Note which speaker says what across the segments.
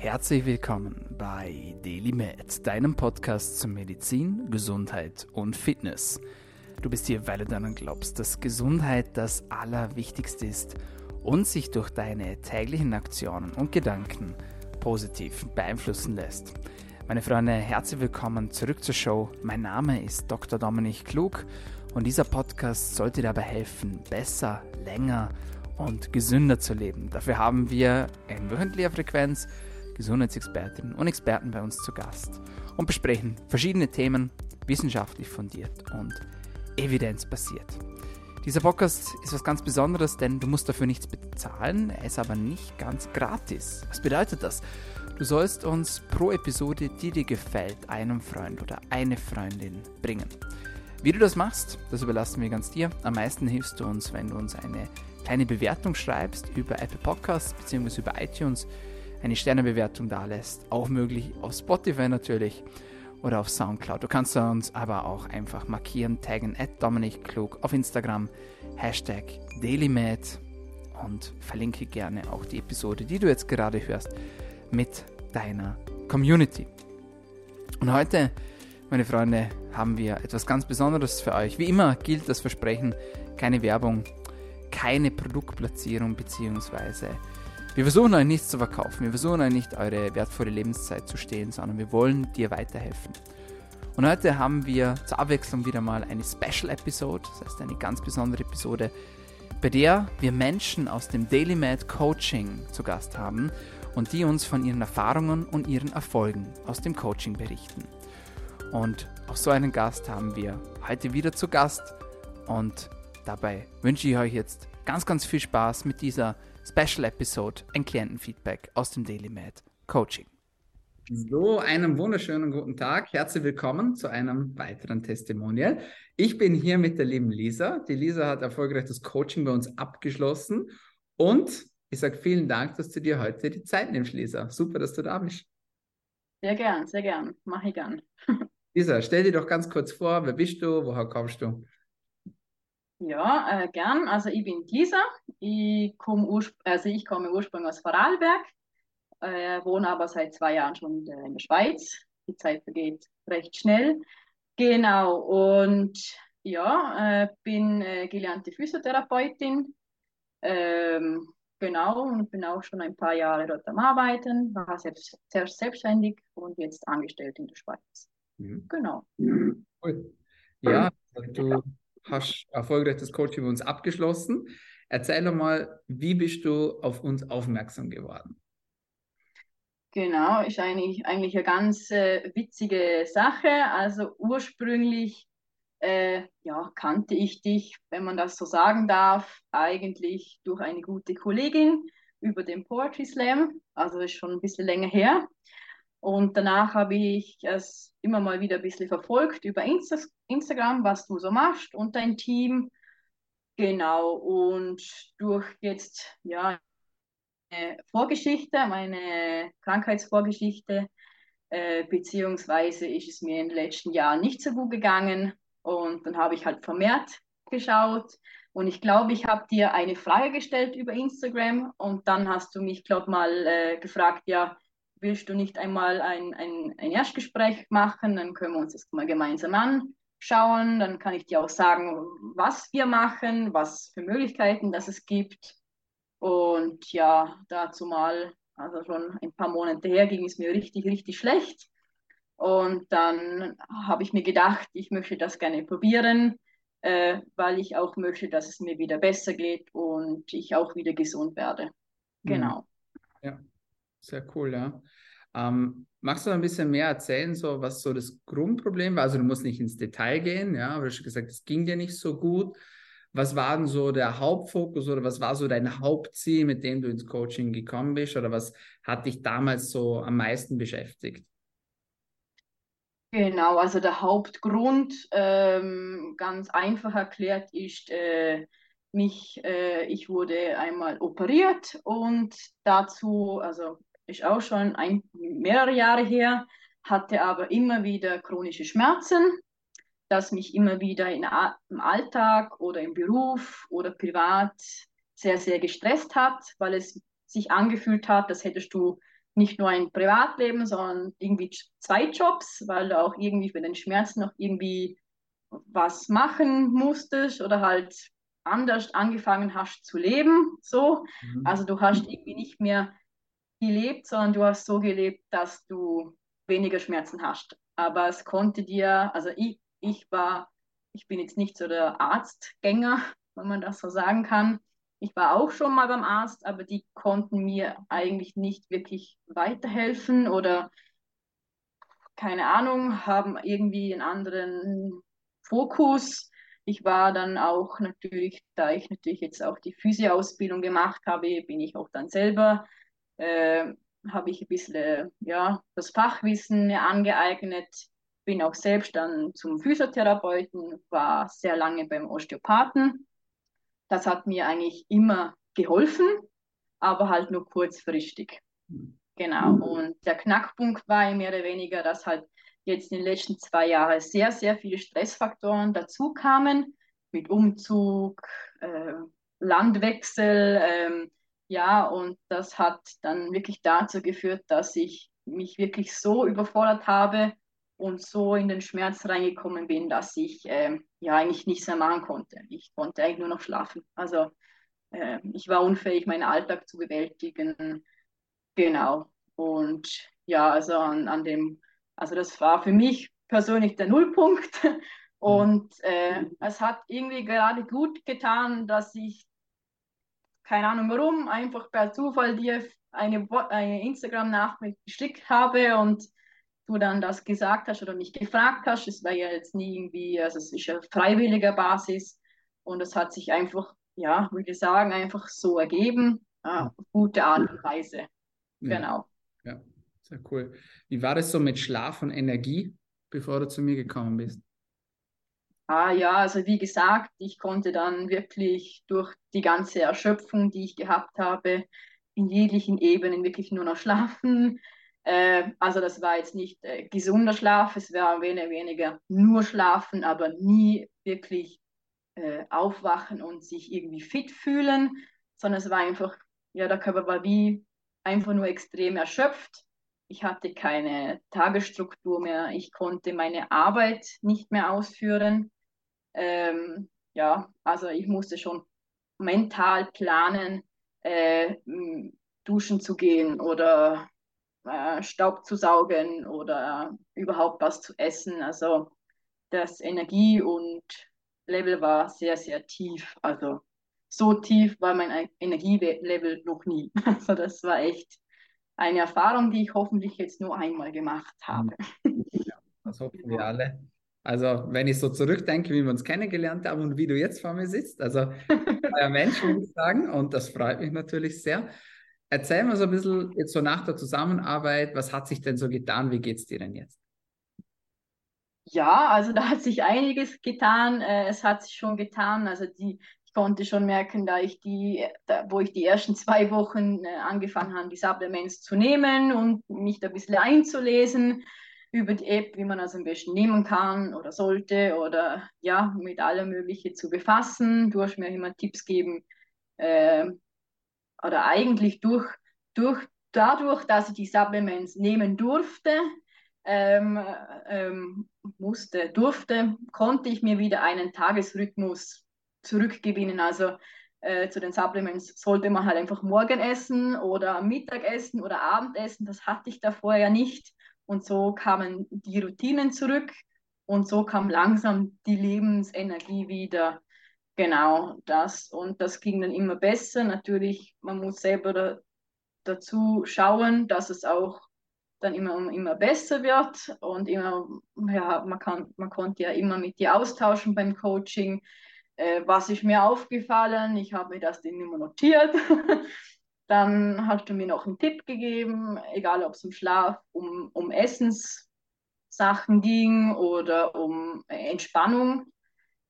Speaker 1: Herzlich willkommen bei Daily Med, deinem Podcast zu Medizin, Gesundheit und Fitness. Du bist hier, weil du daran glaubst, dass Gesundheit das Allerwichtigste ist und sich durch deine täglichen Aktionen und Gedanken positiv beeinflussen lässt. Meine Freunde, herzlich willkommen zurück zur Show. Mein Name ist Dr. Dominik Klug und dieser Podcast sollte dabei helfen, besser, länger und gesünder zu leben. Dafür haben wir in wöchentlicher Frequenz Gesundheitsexpertinnen und Experten bei uns zu Gast und besprechen verschiedene Themen wissenschaftlich fundiert und evidenzbasiert. Dieser Podcast ist was ganz Besonderes, denn du musst dafür nichts bezahlen, er ist aber nicht ganz gratis. Was bedeutet das? Du sollst uns pro Episode, die dir gefällt, einen Freund oder eine Freundin bringen. Wie du das machst, das überlassen wir ganz dir. Am meisten hilfst du uns, wenn du uns eine kleine Bewertung schreibst über Apple Podcasts bzw. über iTunes, eine Sternebewertung da lässt. Auch möglich auf Spotify natürlich oder auf Soundcloud. Du kannst uns aber auch einfach markieren, taggen at Dominik Klug auf Instagram, Hashtag DailyMed und verlinke gerne auch die Episode, die du jetzt gerade hörst, mit deiner Community. Und heute, meine Freunde, haben wir etwas ganz Besonderes für euch. Wie immer gilt das Versprechen, keine Werbung, keine Produktplatzierung beziehungsweise wir versuchen euch nichts zu verkaufen, wir versuchen euch nicht eure wertvolle Lebenszeit zu stehlen, sondern wir wollen dir weiterhelfen. Und heute haben wir zur Abwechslung wieder mal eine Special Episode, das heißt eine ganz besondere Episode, bei der wir Menschen aus dem Daily Mad Coaching zu Gast haben und die uns von ihren Erfahrungen und ihren Erfolgen aus dem Coaching berichten. Und auch so einen Gast haben wir heute wieder zu Gast und dabei wünsche ich euch jetzt ganz, ganz viel Spaß mit dieser Special Episode, ein Klientenfeedback aus dem Daily Med Coaching. So, einen wunderschönen guten Tag. Herzlich willkommen zu einem weiteren Testimonial. Ich bin hier mit der lieben Lisa. Die Lisa hat erfolgreich das Coaching bei uns abgeschlossen und ich sage vielen Dank, dass du dir heute die Zeit nimmst, Lisa. Super, dass du da bist.
Speaker 2: Sehr gern, sehr gern. Mache ich gern.
Speaker 1: Lisa, stell dir doch ganz kurz vor, wer bist du, woher kommst du?
Speaker 2: Ja, äh, gern. Also ich bin Lisa. Ich komme also ich komme ursprünglich aus Vorarlberg, äh, wohne aber seit zwei Jahren schon in der Schweiz. Die Zeit vergeht recht schnell. Genau. Und ja, äh, bin äh, gelernte Physiotherapeutin. Ähm, Genau, und bin auch schon ein paar Jahre dort am Arbeiten, war selbst, zuerst selbstständig und jetzt angestellt in der Schweiz. Mhm. Genau.
Speaker 1: Cool. Ja, du hast erfolgreich das Coaching bei uns abgeschlossen. Erzähl doch mal, wie bist du auf uns aufmerksam geworden?
Speaker 2: Genau, ist eigentlich, eigentlich eine ganz äh, witzige Sache. Also ursprünglich äh, ja, kannte ich dich, wenn man das so sagen darf, eigentlich durch eine gute Kollegin über den Poetry Slam. Also ist schon ein bisschen länger her. Und danach habe ich es immer mal wieder ein bisschen verfolgt über Insta Instagram, was du so machst und dein Team. Genau. Und durch jetzt, ja, meine Vorgeschichte, meine Krankheitsvorgeschichte, äh, beziehungsweise ist es mir in den letzten Jahren nicht so gut gegangen, und dann habe ich halt vermehrt geschaut. Und ich glaube, ich habe dir eine Frage gestellt über Instagram und dann hast du mich, glaube mal äh, gefragt, ja, willst du nicht einmal ein, ein, ein Erstgespräch machen? Dann können wir uns das mal gemeinsam anschauen. Dann kann ich dir auch sagen, was wir machen, was für Möglichkeiten das es gibt. Und ja, dazu mal, also schon ein paar Monate her, ging es mir richtig, richtig schlecht. Und dann habe ich mir gedacht, ich möchte das gerne probieren, äh, weil ich auch möchte, dass es mir wieder besser geht und ich auch wieder gesund werde. Mhm. Genau.
Speaker 1: Ja, sehr cool, ja. Ähm, magst du ein bisschen mehr erzählen, so was so das Grundproblem war? Also du musst nicht ins Detail gehen, ja, aber du hast gesagt, es ging dir nicht so gut. Was war denn so der Hauptfokus oder was war so dein Hauptziel, mit dem du ins Coaching gekommen bist? Oder was hat dich damals so am meisten beschäftigt?
Speaker 2: Genau, also der Hauptgrund, ähm, ganz einfach erklärt, ist, äh, mich, äh, ich wurde einmal operiert und dazu, also ist auch schon ein, mehrere Jahre her, hatte aber immer wieder chronische Schmerzen, das mich immer wieder in, im Alltag oder im Beruf oder privat sehr, sehr gestresst hat, weil es sich angefühlt hat, als hättest du nicht nur ein Privatleben, sondern irgendwie zwei Jobs, weil du auch irgendwie für den Schmerz noch irgendwie was machen musstest oder halt anders angefangen hast zu leben. So. Mhm. Also du hast irgendwie nicht mehr gelebt, sondern du hast so gelebt, dass du weniger Schmerzen hast. Aber es konnte dir, also ich, ich war, ich bin jetzt nicht so der Arztgänger, wenn man das so sagen kann. Ich war auch schon mal beim Arzt, aber die konnten mir eigentlich nicht wirklich weiterhelfen oder keine Ahnung, haben irgendwie einen anderen Fokus. Ich war dann auch natürlich, da ich natürlich jetzt auch die Physioausbildung gemacht habe, bin ich auch dann selber, äh, habe ich ein bisschen ja, das Fachwissen angeeignet, bin auch selbst dann zum Physiotherapeuten, war sehr lange beim Osteopathen. Das hat mir eigentlich immer geholfen, aber halt nur kurzfristig. Genau. Und der Knackpunkt war mehr oder weniger, dass halt jetzt in den letzten zwei Jahren sehr, sehr viele Stressfaktoren dazu kamen, mit Umzug, äh, Landwechsel, ähm, ja, und das hat dann wirklich dazu geführt, dass ich mich wirklich so überfordert habe und so in den Schmerz reingekommen bin, dass ich ähm, ja eigentlich nichts mehr machen konnte. Ich konnte eigentlich nur noch schlafen. Also äh, ich war unfähig, meinen Alltag zu bewältigen. Genau. Und ja, also an, an dem also das war für mich persönlich der Nullpunkt. Und äh, es hat irgendwie gerade gut getan, dass ich, keine Ahnung warum, einfach per Zufall dir eine, eine Instagram-Nachricht geschickt habe und du dann das gesagt hast oder mich gefragt hast. Es war ja jetzt nie irgendwie, also es ist ja freiwilliger Basis und es hat sich einfach, ja, würde ich sagen, einfach so ergeben. Ja, gute Art und Weise. Ja. Genau.
Speaker 3: Ja. Sehr cool. Wie war das so mit Schlaf und Energie, bevor du zu mir gekommen bist?
Speaker 2: Ah ja, also wie gesagt, ich konnte dann wirklich durch die ganze Erschöpfung, die ich gehabt habe, in jeglichen Ebenen wirklich nur noch schlafen. Äh, also das war jetzt nicht äh, gesunder Schlaf, es war weniger, weniger nur schlafen, aber nie wirklich äh, aufwachen und sich irgendwie fit fühlen, sondern es war einfach, ja, der Körper war wie einfach nur extrem erschöpft ich hatte keine Tagesstruktur mehr, ich konnte meine Arbeit nicht mehr ausführen. Ähm, ja, also ich musste schon mental planen, äh, duschen zu gehen oder äh, Staub zu saugen oder überhaupt was zu essen. Also das Energie- und Level war sehr, sehr tief. Also so tief war mein Energielevel noch nie. Also das war echt eine Erfahrung, die ich hoffentlich jetzt nur einmal gemacht habe.
Speaker 3: Ja, das hoffen wir alle. Also, wenn ich so zurückdenke, wie wir uns kennengelernt haben und wie du jetzt vor mir sitzt, also euer Mensch, würde ich sagen, und das freut mich natürlich sehr. Erzähl mal so ein bisschen jetzt so nach der Zusammenarbeit, was hat sich denn so getan? Wie geht es dir denn jetzt?
Speaker 2: Ja, also da hat sich einiges getan. Äh, es hat sich schon getan. Also die, konnte schon merken, da ich die, da, wo ich die ersten zwei Wochen äh, angefangen habe, die Supplements zu nehmen und mich da ein bisschen einzulesen über die App, wie man das am besten nehmen kann oder sollte oder ja, mit allem Möglichen zu befassen. Du hast mir immer Tipps gegeben äh, oder eigentlich durch, durch, dadurch, dass ich die Supplements nehmen durfte, ähm, ähm, musste, durfte, konnte ich mir wieder einen Tagesrhythmus zurückgewinnen. Also äh, zu den Supplements sollte man halt einfach morgen essen oder Mittagessen oder Abendessen. Das hatte ich davor ja nicht. Und so kamen die Routinen zurück und so kam langsam die Lebensenergie wieder. Genau das. Und das ging dann immer besser. Natürlich, man muss selber da, dazu schauen, dass es auch dann immer, immer besser wird und immer, ja, man, kann, man konnte ja immer mit dir austauschen beim Coaching äh, was ist mir aufgefallen? Ich habe mir das Ding immer notiert. Dann hast du mir noch einen Tipp gegeben, egal ob es um Schlaf, um, um Essenssachen ging oder um Entspannung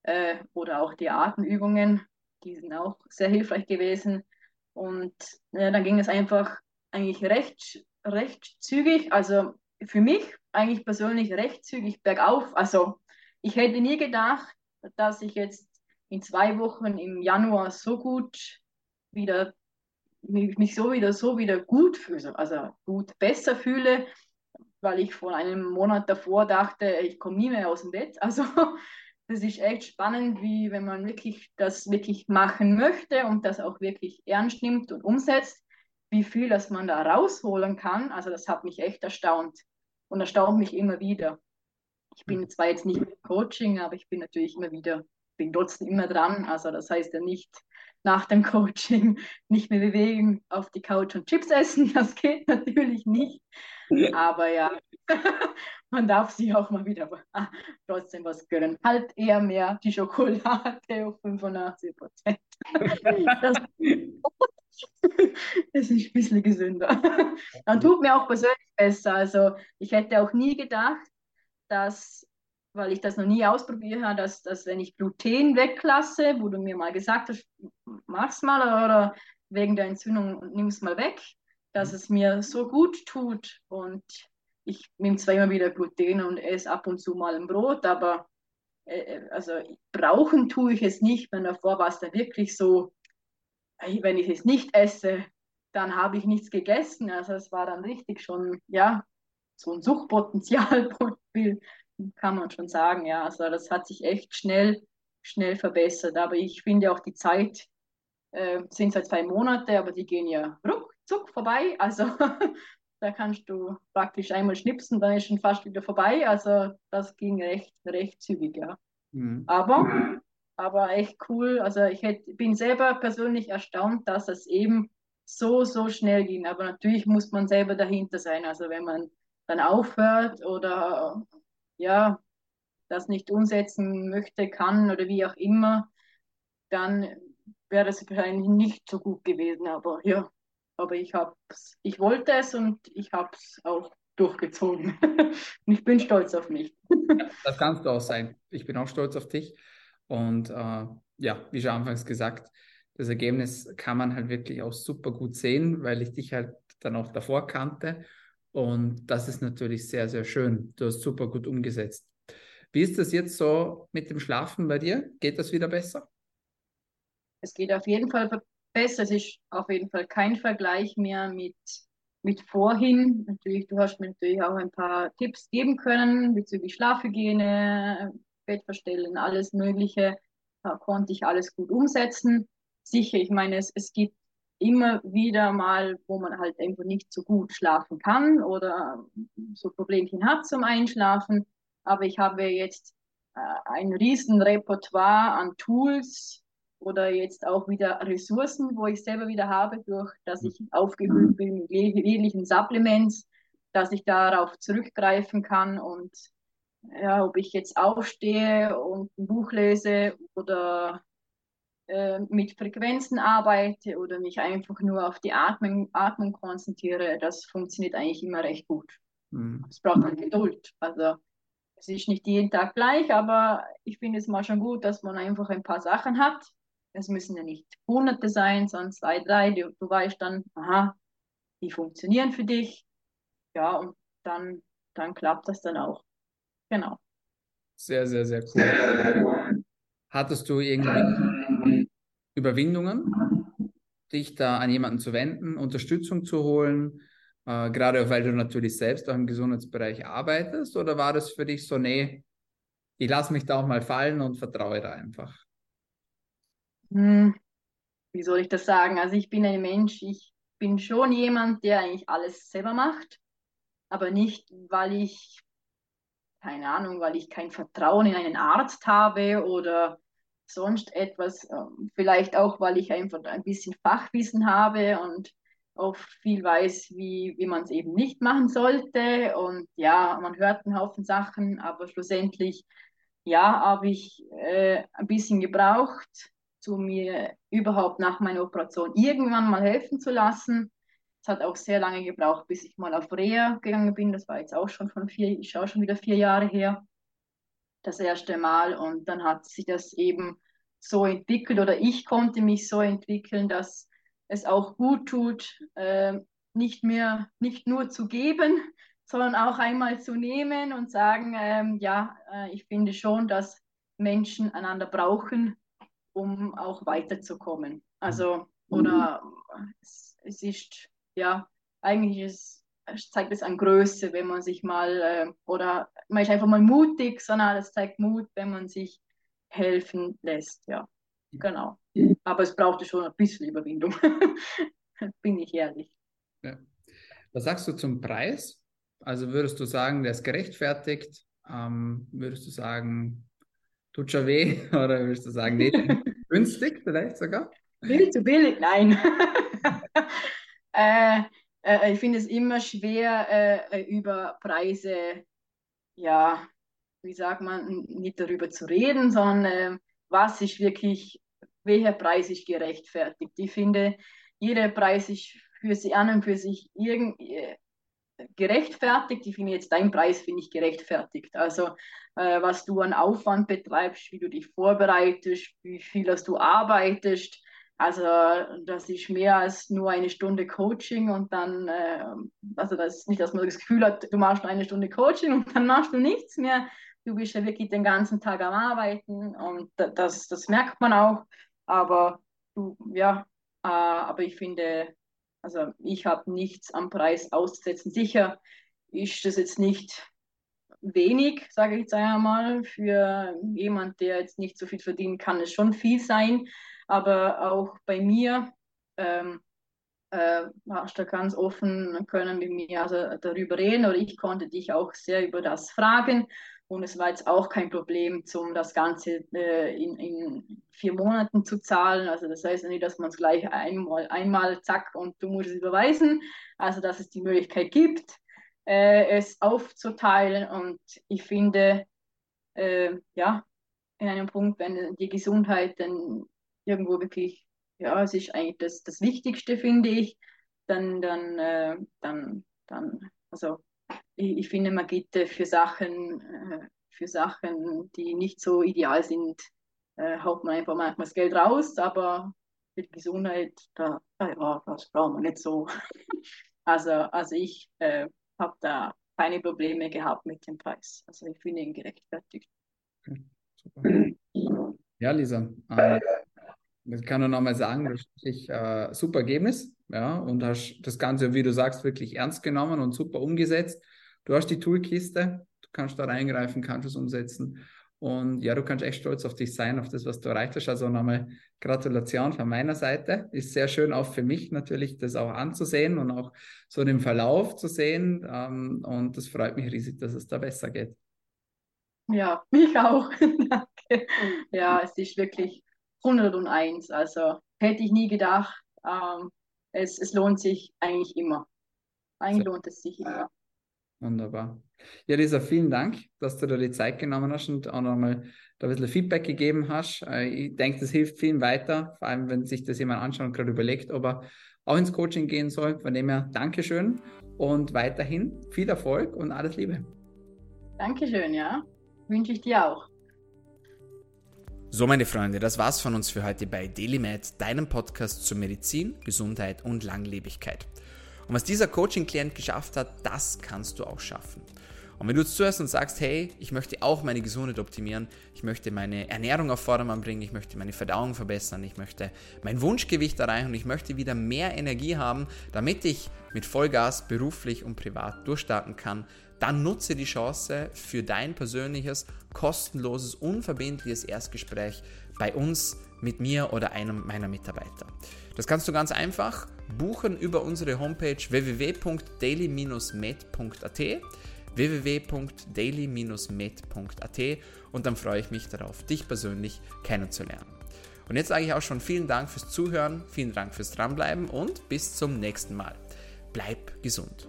Speaker 2: äh, oder auch die Atemübungen. Die sind auch sehr hilfreich gewesen. Und äh, dann ging es einfach eigentlich recht, recht zügig, also für mich eigentlich persönlich recht zügig bergauf. Also ich hätte nie gedacht, dass ich jetzt in zwei Wochen im Januar so gut wieder mich so wieder so wieder gut fühle, also gut besser fühle, weil ich vor einem Monat davor dachte, ich komme nie mehr aus dem Bett. Also das ist echt spannend, wie wenn man wirklich das wirklich machen möchte und das auch wirklich ernst nimmt und umsetzt, wie viel das man da rausholen kann. Also das hat mich echt erstaunt und erstaunt mich immer wieder. Ich bin zwar jetzt nicht im Coaching, aber ich bin natürlich immer wieder, bin trotzdem immer dran. Also das heißt ja nicht nach dem Coaching nicht mehr bewegen, auf die Couch und Chips essen. Das geht natürlich nicht. Aber ja, man darf sich auch mal wieder ah, trotzdem was gönnen. Halt eher mehr die Schokolade auf 85 Prozent. Das, das ist ein bisschen gesünder. Dann tut mir auch persönlich besser. Also ich hätte auch nie gedacht, dass, weil ich das noch nie ausprobiert habe, dass, dass wenn ich Gluten weglasse, wo du mir mal gesagt hast, mach's mal oder wegen der Entzündung nimm's mal weg, dass es mir so gut tut. Und ich nehme zwar immer wieder Gluten und esse ab und zu mal ein Brot, aber äh, äh also brauchen tue ich es nicht, wenn davor war es dann wirklich so, wenn ich es nicht esse, dann habe ich nichts gegessen. Also es war dann richtig schon, ja, so ein Suchtpotenzial kann man schon sagen, ja. Also das hat sich echt schnell, schnell verbessert. Aber ich finde auch die Zeit äh, sind seit zwei Monate, aber die gehen ja ruckzuck vorbei. Also da kannst du praktisch einmal schnipsen, dann ist schon fast wieder vorbei. Also das ging recht, recht zügig, ja. Mhm. Aber, aber echt cool. Also ich hätt, bin selber persönlich erstaunt, dass es eben so, so schnell ging. Aber natürlich muss man selber dahinter sein. Also wenn man dann aufhört oder ja, das nicht umsetzen möchte, kann oder wie auch immer, dann wäre es wahrscheinlich nicht so gut gewesen. Aber ja, aber ich hab's, ich wollte es und ich habe es auch durchgezogen. und ich bin stolz auf mich.
Speaker 3: das kannst du auch sein. Ich bin auch stolz auf dich. Und äh, ja, wie schon anfangs gesagt, das Ergebnis kann man halt wirklich auch super gut sehen, weil ich dich halt dann auch davor kannte. Und das ist natürlich sehr, sehr schön. Du hast super gut umgesetzt. Wie ist das jetzt so mit dem Schlafen bei dir? Geht das wieder besser?
Speaker 2: Es geht auf jeden Fall besser. Es ist auf jeden Fall kein Vergleich mehr mit, mit vorhin. Natürlich, du hast mir natürlich auch ein paar Tipps geben können bezüglich Schlafhygiene, Bettverstellen, alles Mögliche. Da konnte ich alles gut umsetzen. Sicher, ich meine, es, es gibt immer wieder mal, wo man halt einfach nicht so gut schlafen kann oder so Problemchen hat zum Einschlafen. Aber ich habe jetzt äh, ein riesen Repertoire an Tools oder jetzt auch wieder Ressourcen, wo ich selber wieder habe, durch dass ich aufgehüllt bin mit jeglichen Supplements, dass ich darauf zurückgreifen kann und ja, ob ich jetzt aufstehe und ein Buch lese oder äh, mit Frequenzen arbeite oder mich einfach nur auf die Atmung, Atmung konzentriere, das funktioniert eigentlich immer recht gut. Mhm. Es braucht halt Geduld. Also es ist nicht jeden Tag gleich, aber ich finde es mal schon gut, dass man einfach ein paar Sachen hat. Es müssen ja nicht hunderte sein, sondern zwei, drei. Du, du weißt dann, aha, die funktionieren für dich. Ja, und dann, dann klappt das dann auch. Genau.
Speaker 3: Sehr, sehr, sehr cool. Hattest du irgendwie Überwindungen, dich da an jemanden zu wenden, Unterstützung zu holen, äh, gerade weil du natürlich selbst auch im Gesundheitsbereich arbeitest? Oder war das für dich so, nee, ich lasse mich da auch mal fallen und vertraue da einfach?
Speaker 2: Hm, wie soll ich das sagen? Also ich bin ein Mensch, ich bin schon jemand, der eigentlich alles selber macht, aber nicht, weil ich, keine Ahnung, weil ich kein Vertrauen in einen Arzt habe oder sonst etwas. Ähm, vielleicht auch, weil ich einfach ein bisschen Fachwissen habe und auch viel weiß, wie, wie man es eben nicht machen sollte. Und ja, man hört einen Haufen Sachen, aber schlussendlich, ja, habe ich äh, ein bisschen gebraucht, zu mir überhaupt nach meiner Operation irgendwann mal helfen zu lassen. Es hat auch sehr lange gebraucht, bis ich mal auf Reha gegangen bin. Das war jetzt auch schon von vier, ich schaue schon wieder vier Jahre her das erste Mal und dann hat sich das eben so entwickelt oder ich konnte mich so entwickeln, dass es auch gut tut, äh, nicht mehr, nicht nur zu geben, sondern auch einmal zu nehmen und sagen, ähm, ja, äh, ich finde schon, dass Menschen einander brauchen, um auch weiterzukommen. Also, oder es, es ist, ja, eigentlich ist, zeigt es an Größe, wenn man sich mal, äh, oder man ist einfach mal mutig, sondern es zeigt Mut, wenn man sich helfen lässt, ja, genau. Aber es brauchte schon ein bisschen Überwindung, bin ich ehrlich.
Speaker 3: Ja. Was sagst du zum Preis? Also würdest du sagen, der ist gerechtfertigt? Ähm, würdest du sagen, tut schon weh? Oder würdest du sagen, nee, günstig vielleicht sogar?
Speaker 2: Viel zu billig? Nein. äh, äh, ich finde es immer schwer, äh, über Preise, ja, wie sagt man, nicht darüber zu reden, sondern äh, was ist wirklich, welcher Preis ist gerechtfertigt. Ich finde, jeder Preis ist für sie an und für sich irgendwie äh, gerechtfertigt. Ich finde jetzt dein Preis finde ich gerechtfertigt. Also äh, was du an Aufwand betreibst, wie du dich vorbereitest, wie viel dass du arbeitest. Also das ist mehr als nur eine Stunde Coaching und dann, äh, also das ist nicht, dass man das Gefühl hat, du machst nur eine Stunde Coaching und dann machst du nichts mehr. Du bist ja wirklich den ganzen Tag am Arbeiten und das, das merkt man auch. Aber du, ja, äh, aber ich finde, also ich habe nichts am Preis auszusetzen. Sicher ist das jetzt nicht wenig, sage ich jetzt einmal, für jemand, der jetzt nicht so viel verdienen kann, es schon viel sein. Aber auch bei mir ähm, äh, hast du ganz offen können mit mir also darüber reden oder ich konnte dich auch sehr über das fragen. Und es war jetzt auch kein Problem, um das Ganze äh, in, in, vier Monaten zu zahlen. Also das heißt nicht, dass man es gleich einmal, einmal zack und du musst es überweisen. Also dass es die Möglichkeit gibt, äh, es aufzuteilen. Und ich finde, äh, ja, in einem Punkt, wenn die Gesundheit dann irgendwo wirklich, ja, es ist eigentlich das, das Wichtigste, finde ich, dann, dann, äh, dann, dann, also ich, ich finde, man geht äh, für Sachen, äh, für Sachen, die nicht so ideal sind, äh, haut man einfach manchmal das Geld raus, aber für die Gesundheit, da, ja, das braucht man nicht so. Also, also ich äh, habe da keine Probleme gehabt mit dem Preis. Also ich finde ihn gerechtfertigt. Okay.
Speaker 3: Ja, Lisa, äh, ich kann nur nochmal sagen, das ist wirklich äh, super Ergebnis, ja, und hast das Ganze, wie du sagst, wirklich ernst genommen und super umgesetzt. Du hast die Toolkiste, du kannst da reingreifen, kannst es umsetzen. Und ja, du kannst echt stolz auf dich sein, auf das, was du erreicht hast. Also nochmal Gratulation von meiner Seite. Ist sehr schön auch für mich natürlich, das auch anzusehen und auch so den Verlauf zu sehen. Ähm, und das freut mich riesig, dass es da besser geht.
Speaker 2: Ja, mich auch. Danke. Ja, es ist wirklich 101. Also hätte ich nie gedacht. Ähm, es, es lohnt sich eigentlich immer. Eigentlich so. lohnt es sich immer.
Speaker 3: Wunderbar. Ja, Lisa, vielen Dank, dass du dir die Zeit genommen hast und auch nochmal da ein bisschen Feedback gegeben hast. Äh, ich denke, das hilft vielen weiter, vor allem wenn sich das jemand anschaut und gerade überlegt, ob er auch ins Coaching gehen soll. Von dem her, Dankeschön und weiterhin viel Erfolg und alles Liebe.
Speaker 2: Dankeschön, ja. Wünsche ich dir auch.
Speaker 3: So, meine Freunde, das war's von uns für heute bei DailyMed, deinem Podcast zur Medizin, Gesundheit und Langlebigkeit. Und was dieser Coaching-Klient geschafft hat, das kannst du auch schaffen. Und wenn du zuhörst und sagst, hey, ich möchte auch meine Gesundheit optimieren, ich möchte meine Ernährung auf Vordermann bringen, ich möchte meine Verdauung verbessern, ich möchte mein Wunschgewicht erreichen und ich möchte wieder mehr Energie haben, damit ich mit Vollgas beruflich und privat durchstarten kann, dann nutze die Chance für dein persönliches, kostenloses, unverbindliches Erstgespräch bei uns, mit mir oder einem meiner Mitarbeiter. Das kannst du ganz einfach buchen über unsere Homepage www.daily-med.at www.daily-med.at und dann freue ich mich darauf, dich persönlich kennenzulernen. Und jetzt sage ich auch schon vielen Dank fürs Zuhören, vielen Dank fürs Dranbleiben und bis zum nächsten Mal. Bleib gesund.